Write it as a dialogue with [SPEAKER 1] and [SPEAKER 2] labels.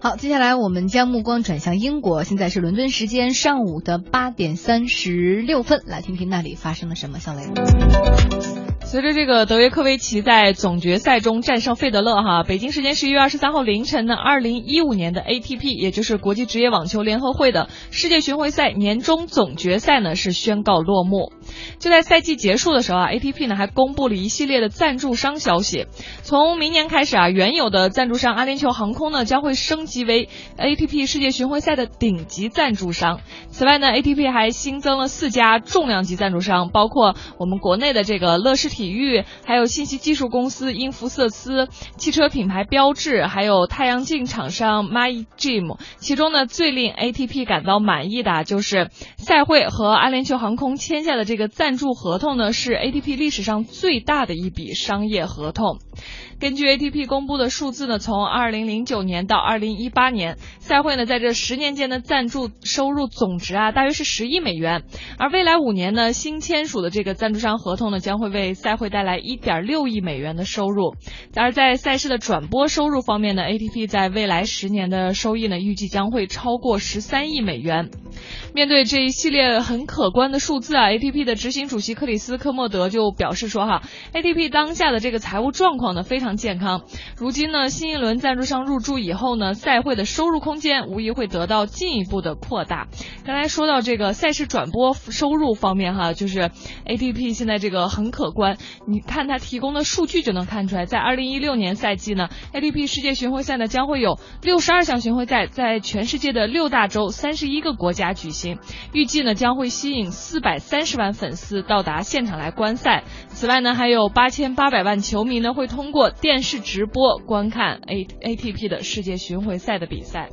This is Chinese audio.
[SPEAKER 1] 好，接下来我们将目光转向英国，现在是伦敦时间上午的八点三十六分，来听听那里发生了什么。小雷。
[SPEAKER 2] 随着这个德约科维奇在总决赛中战胜费德勒，哈，北京时间十一月二十三号凌晨呢，二零一五年的 ATP，也就是国际职业网球联合会的世界巡回赛年终总决赛呢是宣告落幕。就在赛季结束的时候啊，ATP 呢还公布了一系列的赞助商消息，从明年开始啊，原有的赞助商阿联酋航空呢将会升级为 ATP 世界巡回赛的顶级赞助商。此外呢，ATP 还新增了四家重量级赞助商，包括我们国内的这个乐视。体育，还有信息技术公司英孚瑟斯，汽车品牌标致，还有太阳镜厂商 MyGym。其中呢，最令 ATP 感到满意的就是赛会和阿联酋航空签下的这个赞赞助合同呢，是 ATP 历史上最大的一笔商业合同。根据 ATP 公布的数字呢，从二零零九年到二零一八年，赛会呢在这十年间的赞助收入总值啊，大约是十亿美元。而未来五年呢，新签署的这个赞助商合同呢，将会为赛会带来一点六亿美元的收入。而在赛事的转播收入方面呢，ATP 在未来十年的收益呢，预计将会超过十三亿美元。面对这一系列很可观的数字啊，ATP 的执行主席克里斯科莫德就表示说哈，ATP 当下的这个财务状况呢非常。健康。如今呢，新一轮赞助商入驻以后呢，赛会的收入空间无疑会得到进一步的扩大。刚才说到这个赛事转播收入方面哈，就是 ATP 现在这个很可观。你看它提供的数据就能看出来，在二零一六年赛季呢，ATP 世界巡回赛呢将会有六十二项巡回赛在全世界的六大洲三十一个国家举行，预计呢将会吸引四百三十万粉丝到达现场来观赛。此外呢，还有八千八百万球迷呢会通过。电视直播观看 A A T P 的世界巡回赛的比赛。